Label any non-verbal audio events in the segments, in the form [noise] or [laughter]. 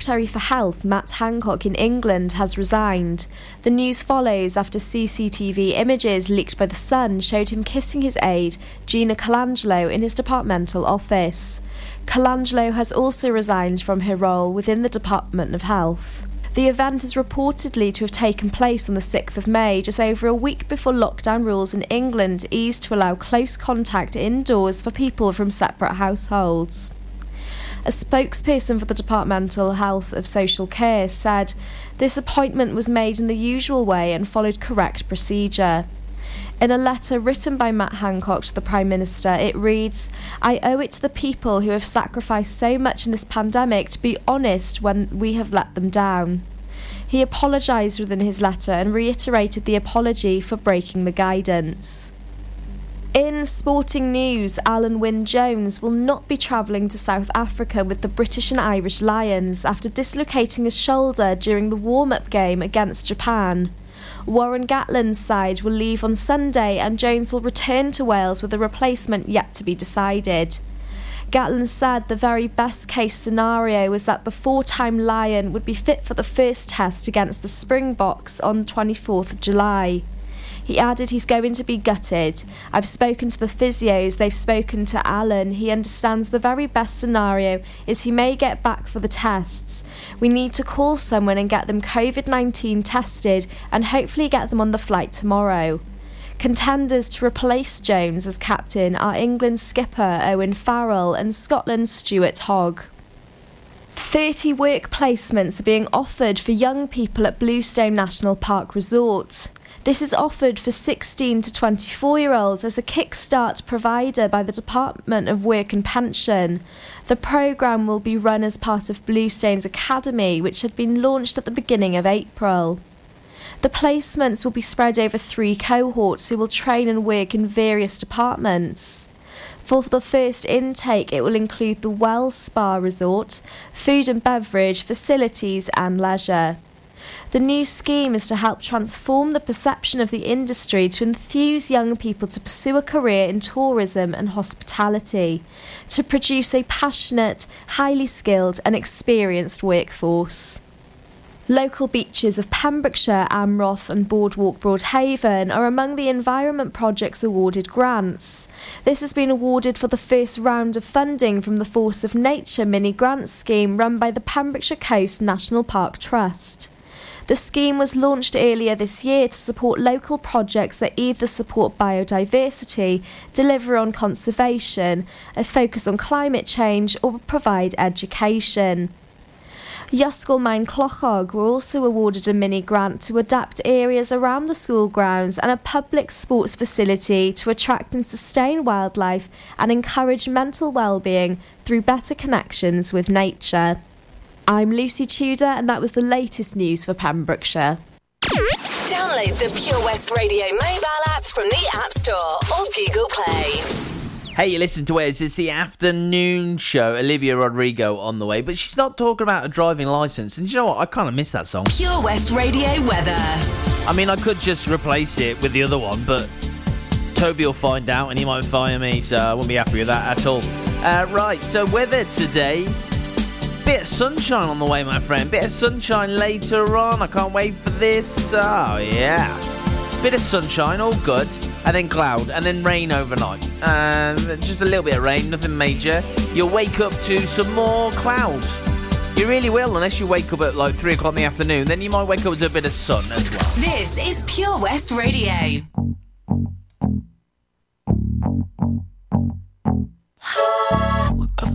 Secretary for Health, Matt Hancock, in England has resigned. The news follows after CCTV images leaked by The Sun showed him kissing his aide, Gina Coladangelo, in his departmental office. Coladangelo has also resigned from her role within the Department of Health. The event is reportedly to have taken place on the 6th of May, just over a week before lockdown rules in England eased to allow close contact indoors for people from separate households. A spokesperson for the Departmental Health of Social Care said this appointment was made in the usual way and followed correct procedure. In a letter written by Matt Hancock to the Prime Minister, it reads I owe it to the people who have sacrificed so much in this pandemic to be honest when we have let them down. He apologised within his letter and reiterated the apology for breaking the guidance. In sporting news, Alun Wyn Jones will not be travelling to South Africa with the British and Irish Lions after dislocating his shoulder during the warm up game against Japan. Warren Gatland's side will leave on Sunday and Jones will return to Wales with a replacement yet to be decided. Gatland said the very best case scenario was that the four time Lion would be fit for the first test against the Springboks on 24th of July. He added he's going to be gutted. I've spoken to the physios, they've spoken to Alun. He understands the very best scenario is he may get back for the tests. We need to call someone and get them COVID 19 tested and hopefully get them on the flight tomorrow. Contenders to replace Jones as captain are England's skipper Owen Farrell and Scotland's Stuart Hogg. 30 work placements are being offered for young people at Bluestone National Park Resort. This is offered for 16 to 24 year olds as a kickstart provider by the Department of Work and Pension. The programme will be run as part of Bluestone's Academy, which had been launched at the beginning of April. The placements will be spread over three cohorts who will train and work in various departments. For the first intake, it will include the Wells Spa Resort, food and beverage, facilities, and leisure. The new scheme is to help transform the perception of the industry to enthuse young people to pursue a career in tourism and hospitality, to produce a passionate, highly skilled, and experienced workforce. Local beaches of Pembrokeshire, Amroth, and Boardwalk Broadhaven are among the Environment Project's awarded grants. This has been awarded for the first round of funding from the Force of Nature mini grant scheme run by the Pembrokeshire Coast National Park Trust. The scheme was launched earlier this year to support local projects that either support biodiversity, deliver on conservation, a focus on climate change, or provide education. Ysgol Maen Clochog were also awarded a mini grant to adapt areas around the school grounds and a public sports facility to attract and sustain wildlife and encourage mental well-being through better connections with nature. I'm Lucy Tudor, and that was the latest news for Pembrokeshire. Download the Pure West Radio mobile app from the App Store or Google Play. Hey, you listen to Wes. It's the afternoon show. Olivia Rodrigo on the way, but she's not talking about a driving license. And you know what? I kind of miss that song. Pure West Radio weather. I mean, I could just replace it with the other one, but Toby will find out and he might fire me, so I won't be happy with that at all. Uh, right, so weather today bit of sunshine on the way, my friend. Bit of sunshine later on. I can't wait for this. Oh, yeah. Bit of sunshine, all good. And then cloud, and then rain overnight. And just a little bit of rain, nothing major. You'll wake up to some more cloud. You really will, unless you wake up at like 3 o'clock in the afternoon. Then you might wake up to a bit of sun as well. This is Pure West Radio.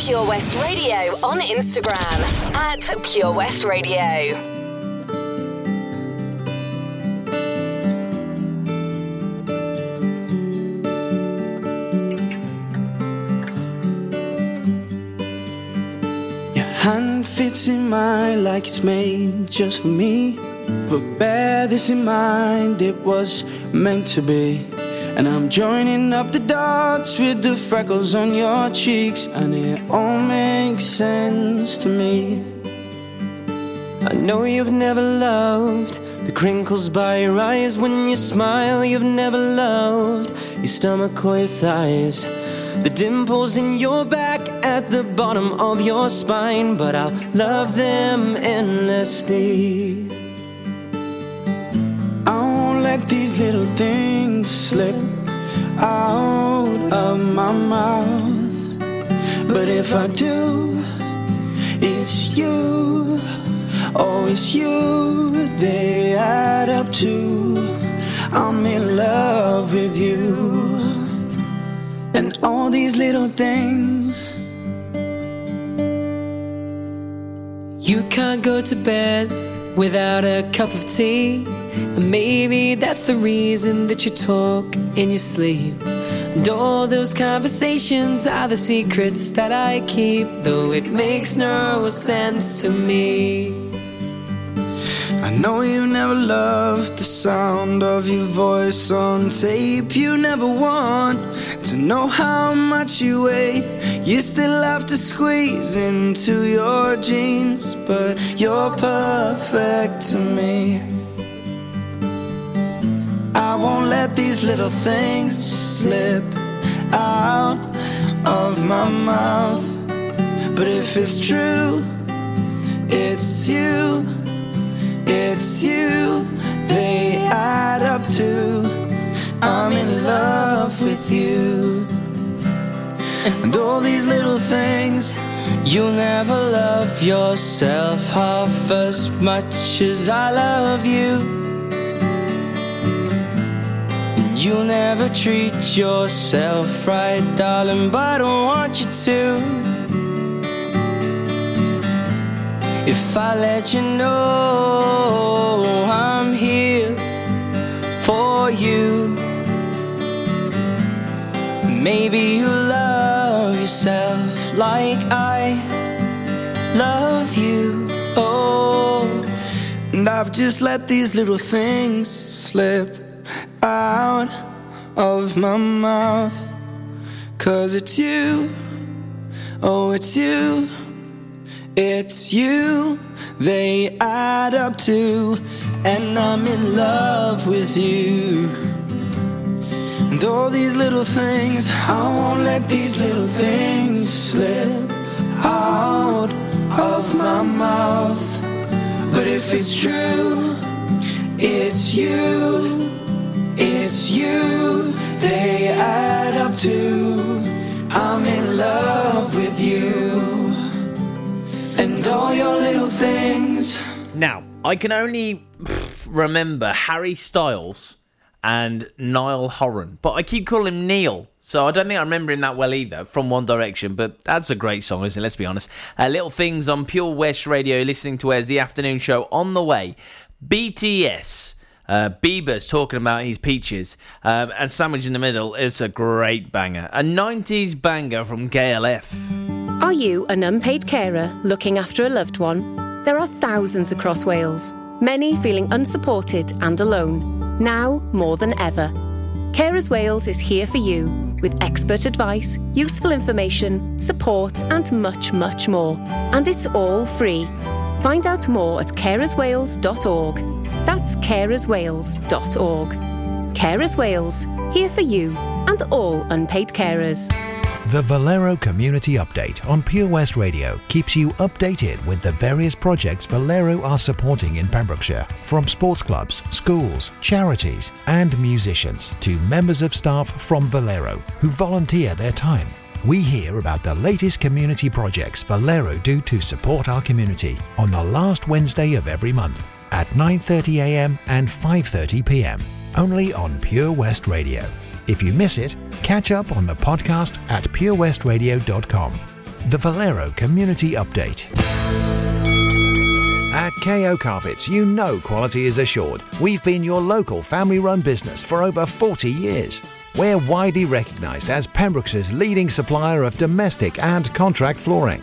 Pure West Radio on Instagram at Pure West Radio. Your hand fits in mine like it's made just for me. But bear this in mind, it was meant to be. And I'm joining up the dots with the freckles on your cheeks, and it all makes sense to me. I know you've never loved the crinkles by your eyes when you smile. You've never loved your stomach or your thighs. The dimples in your back at the bottom of your spine, but I'll love them endlessly. I won't let these little things slip out of my mouth. But if I do, it's you. Oh, it's you they add up to. I'm in love with you. And all these little things. You can't go to bed without a cup of tea. And maybe that's the reason that you talk in your sleep. And all those conversations are the secrets that I keep, though it makes no sense to me. I know you never loved the sound of your voice on tape. You never want to know how much you weigh. You still have to squeeze into your jeans, but you're perfect to me. I won't let these little things slip out of my mouth. But if it's true, it's you. It's you, they add up to. I'm in love with you. And all these little things, You'll never love yourself half as much as I love you. You'll never treat yourself right, darling, but I don't want you to. If I let you know I'm here for you, maybe you love yourself like I love you. Oh. and I've just let these little things slip out of my mouth. Cause it's you, oh, it's you, It's you, they add up to, and I'm in love with you. And all these little things, I won't let these little things slip out of my mouth. But if it's true, it's you, it's you, they add up to, I'm in love with you. And all your little things. Now, I can only [laughs] remember Harry Styles and Niall Horan, but I keep calling him Neil, so I don't think I remember him that well either from One Direction. But that's a great song, isn't it? Let's be honest. Uh, little things on Pure West Radio, listening to Where's the Afternoon Show on the way. BTS. Uh, Bieber's talking about his peaches, um, and Sandwich in the Middle is a great banger. A 90s banger from KLF. Are you an unpaid carer looking after a loved one? There are thousands across Wales, many feeling unsupported and alone, now more than ever. Carers Wales is here for you with expert advice, useful information, support, and much, much more. And it's all free. Find out more at carerswales.org. That's carerswales.org. Carers Wales, here for you and all unpaid carers. The Valero Community Update on Pure West Radio keeps you updated with the various projects Valero are supporting in Pembrokeshire, from sports clubs, schools, charities, and musicians to members of staff from Valero who volunteer their time. We hear about the latest community projects Valero do to support our community on the last Wednesday of every month at 9:30 a.m. and 5:30 p.m. only on Pure West Radio. If you miss it, catch up on the podcast at purewestradio.com. The Valero Community Update. At KO Carpets, you know quality is assured. We've been your local family run business for over 40 years. We're widely recognised as Pembrokeshire's leading supplier of domestic and contract flooring.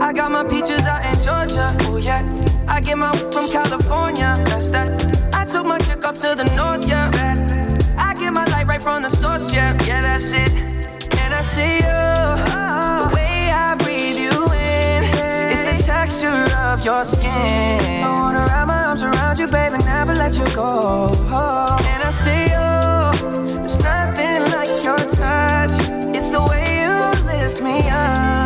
I got my peaches out in Georgia. Oh yeah. I get my from California. That's that. I took my chick up to the north, yeah. I get my light right from the source, yeah. Yeah, that's it. And I see you. The ah. way I breathe you in. It's the texture of your skin. I wanna wrap my arms around you, baby, never let you go. And I see you. There's nothing like your touch. It's the way you lift me up.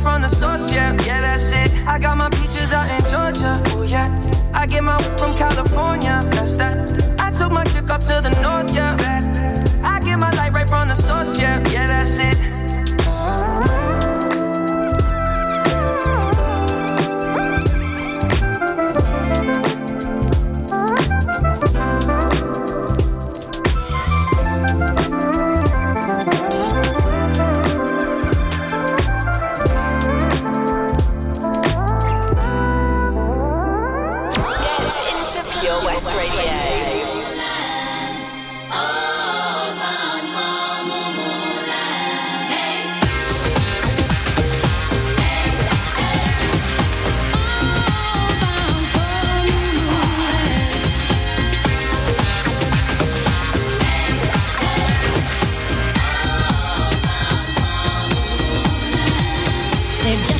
Right from the source, yeah, yeah, that's it. I got my peaches out in Georgia, oh yeah. I get my from California, that's that. I took my chick up to the north, yeah. I get my light right from the source, yeah, yeah, that's it. They're justified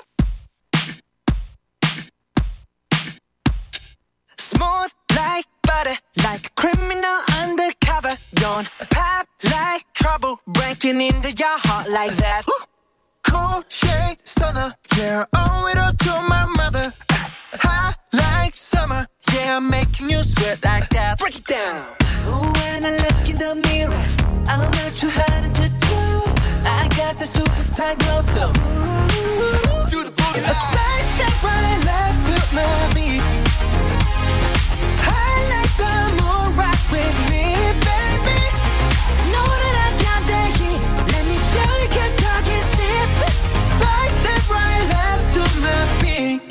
got that superstar glow, so Do the booty. A side step right left to my beat. I like the moon rock with me, baby. Know that I got the heat. Let me show you, cause talk is cheap. Side step right left to my beat.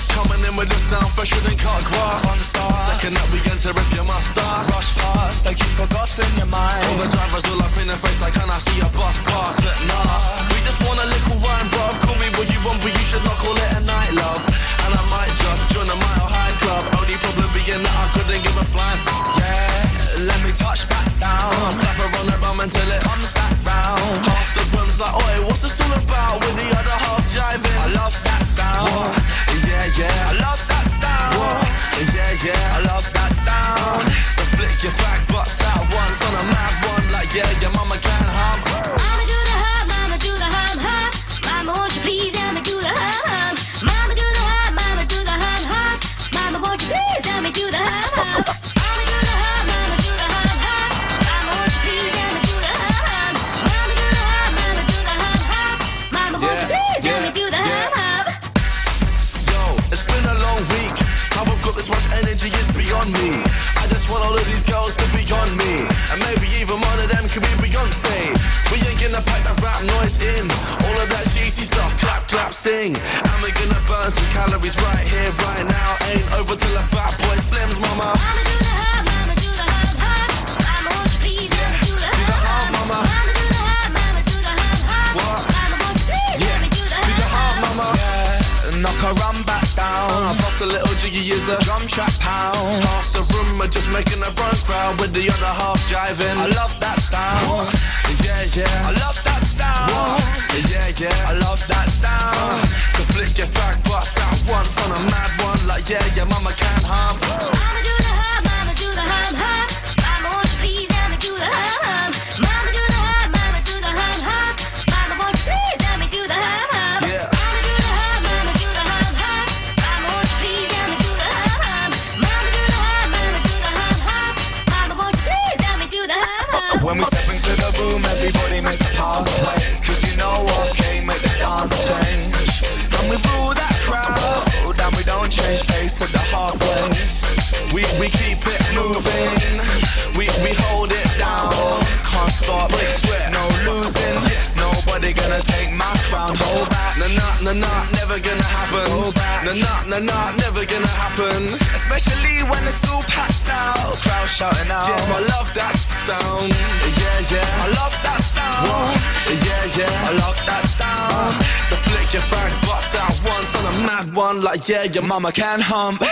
sound fresher than cut grass. On star. Second up, we enter to rip your start. Rush past, like you've forgotten your mind. All the drivers all up in the face, like, can I see a bus pass? But nah, we just want a little wine, bruv. Call me what you want, but you should not call it a night, love. And I might just join a mile high club. Only problem being that I couldn't give a flying. Let me touch back down. Slap her on the bum until it comes back round. Half the room's like, oi, what's this all about? With the other half jiving. I love that sound. What? Yeah, yeah. I love that sound. What? Yeah, yeah. I love that sound. So flick your back butts out once on a mad one. Like, yeah, your mama can't harm. Mama do the hug, mama do the hug, hug. Mama, won't you please? Yeah, your mama can hump.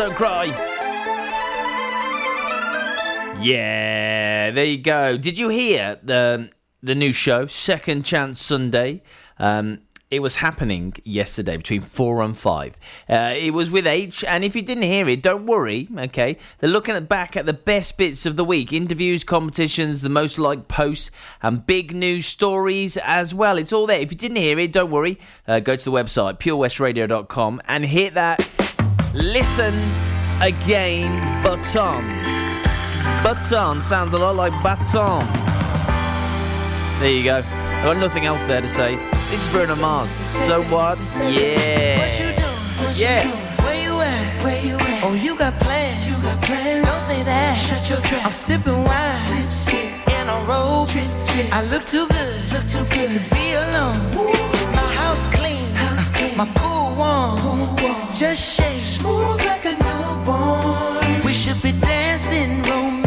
don't cry. Yeah, there you go. Did you hear the the new show, Second Chance Sunday? Um, it was happening yesterday between four and five. Uh, it was with H, and if you didn't hear it, don't worry. Okay, they're looking at back at the best bits of the week: interviews, competitions, the most liked posts, and big news stories as well. It's all there. If you didn't hear it, don't worry. Uh, go to the website purewestradio.com and hit that. Listen again, Baton. Baton sounds a lot like Baton. There you go. I've got nothing else there to say. This is Bruno Mars. So what? Yeah. Yeah. You oh, you got plans. You got plans. Don't say that. Shut your trap. I'm sipping wine. Sip, sip. And I. Trip, trip. I look too good. Look too good to be alone. Ooh my cool one. Cool. Just shake smooth like a newborn. We should be dancing, romantic.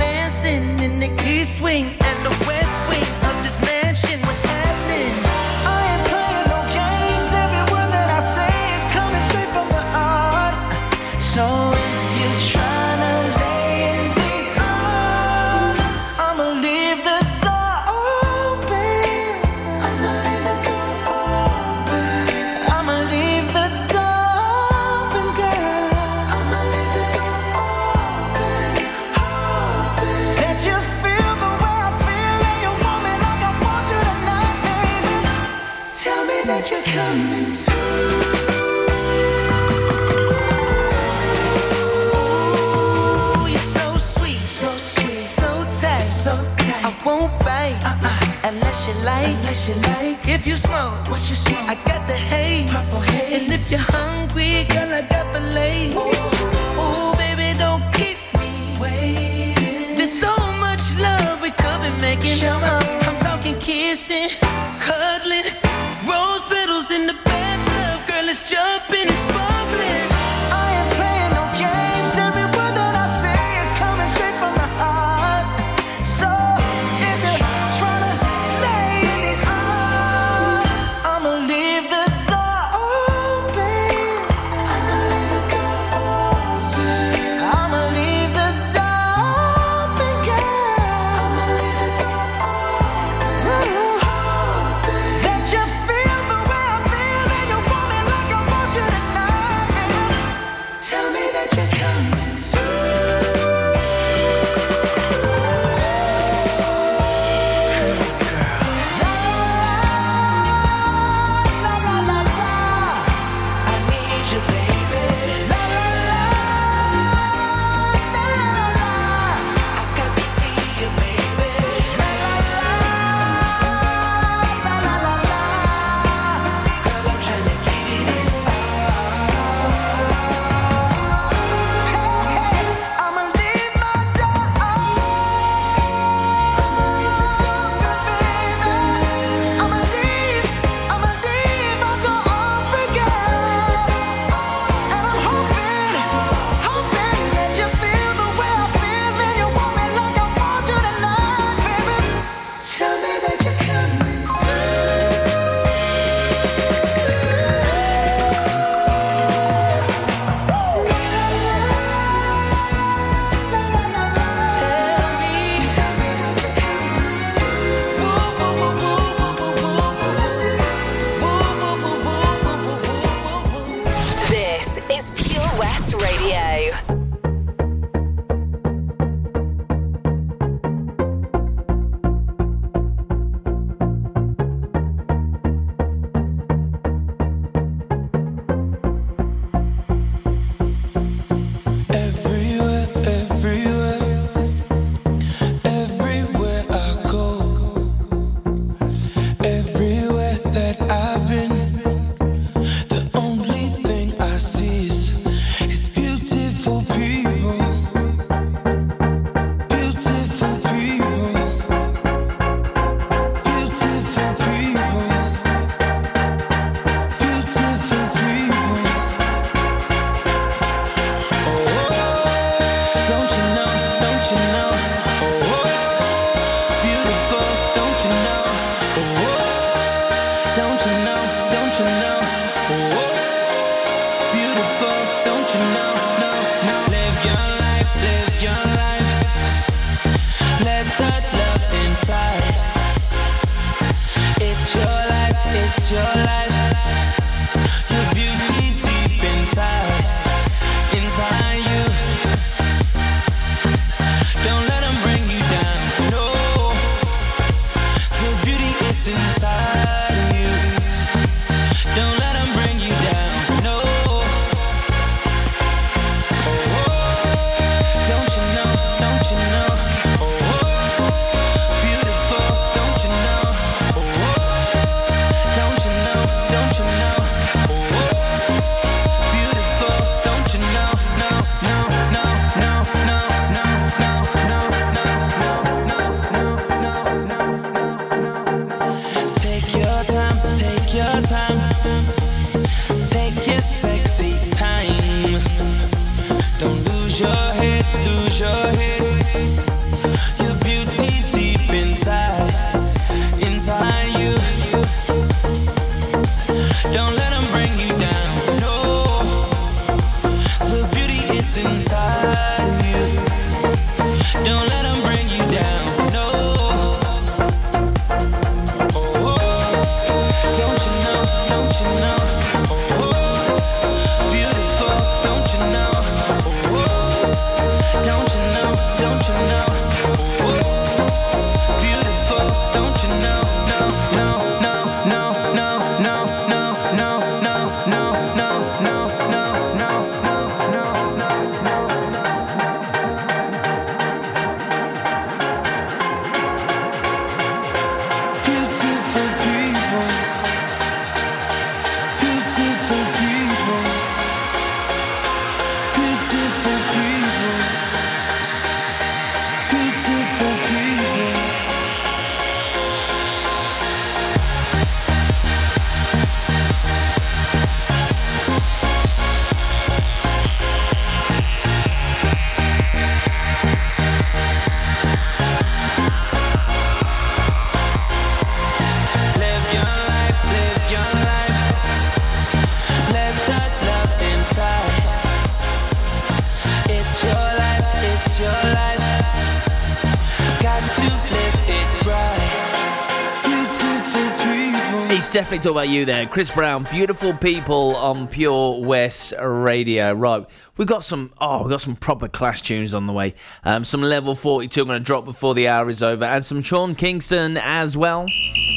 Definitely talking about you there. Chris Brown, beautiful people on Pure West Radio. Right. We've got some oh, we've got some proper clash tunes on the way. Um, some level 42 I'm gonna drop before the hour is over, and some Sean Kingston as well.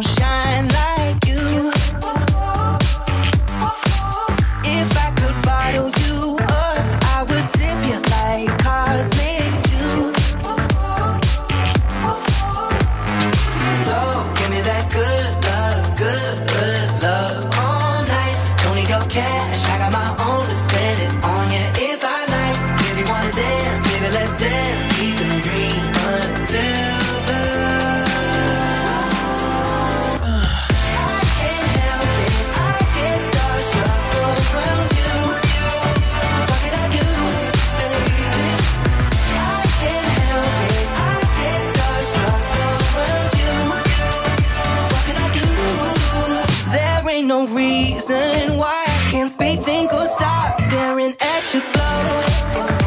Shine. like no reason why I can't speak, think, or stop staring at you glow.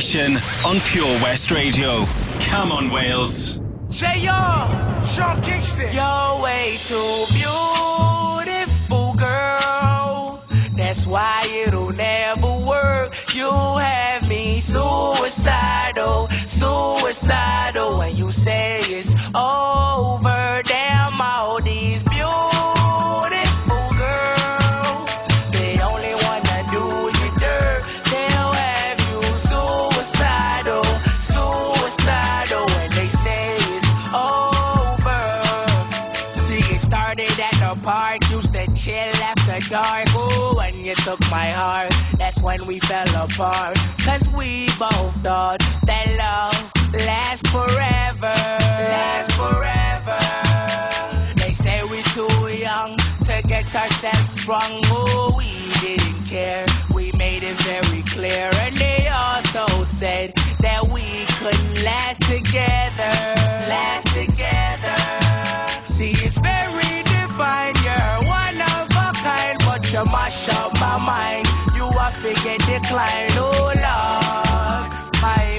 Nation on Pure West Radio. Come on, Wales. J.R. Sean Kingston. You're way too beautiful, girl. That's why it'll never work. You have me suicidal, suicidal. When you say my heart, that's when we fell apart. Cause we both thought that love lasts forever. Lasts forever. They say we're too young to get ourselves sprung. Oh, we didn't care. We made it very clear. And they also said that we couldn't last together. Last together. See, it's very divine. You're one you mash up my mind. You have to get declined. Oh, Lord. My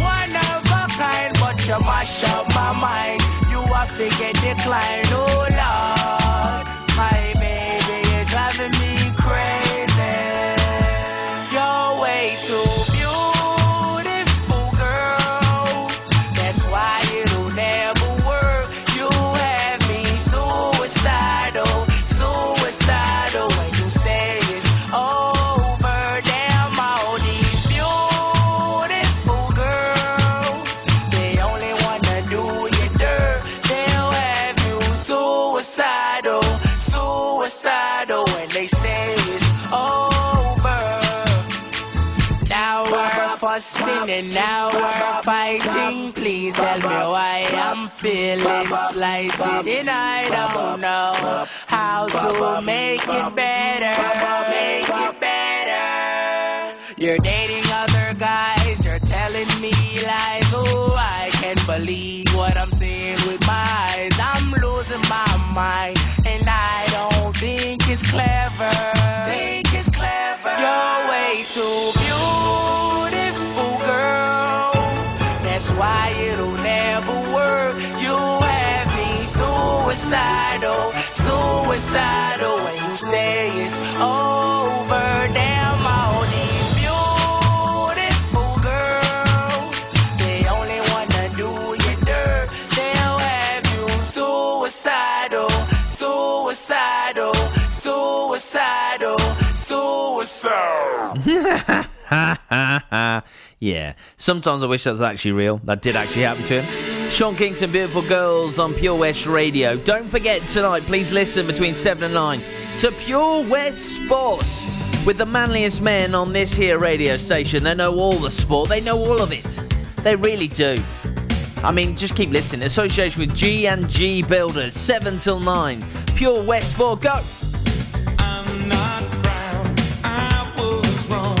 you mash up my mind. You have to get declined. Oh, Lord. My baby, you're driving me crazy. You're way too and now we're fighting. Please tell me why I'm feeling slighted and I don't know how to make it better. Make it better. You're dating other guys, you're telling me lies. Oh, I can't believe what I'm seeing with my eyes. I'm losing my mind, and I don't think it's clever. Think it's clever. You're way too beautiful, girl. That's why it'll never work. You have me suicidal, suicidal. When you say it's over, damn all these beautiful girls. They only wanna do you dirt. They'll have you suicidal, suicidal, suicidal, suicidal. [laughs] yeah. Sometimes I wish that was actually real. That did actually happen to him. Sean Kingston, Beautiful Girls on Pure West Radio. Don't forget tonight, please listen between 7 and 9 to Pure West Sports with the manliest men on this here radio station. They know all the sport, they know all of it. They really do. I mean, just keep listening. Association with G and G Builders, 7 till 9. Pure West Sport, go! Wrong,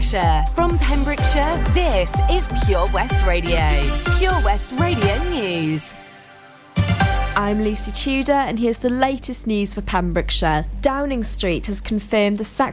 Pembrokeshire. From Pembrokeshire, this is Pure West Radio. Pure West Radio News. I'm Lucy Tudor, and here's the latest news for Pembrokeshire. Downing Street has confirmed the sack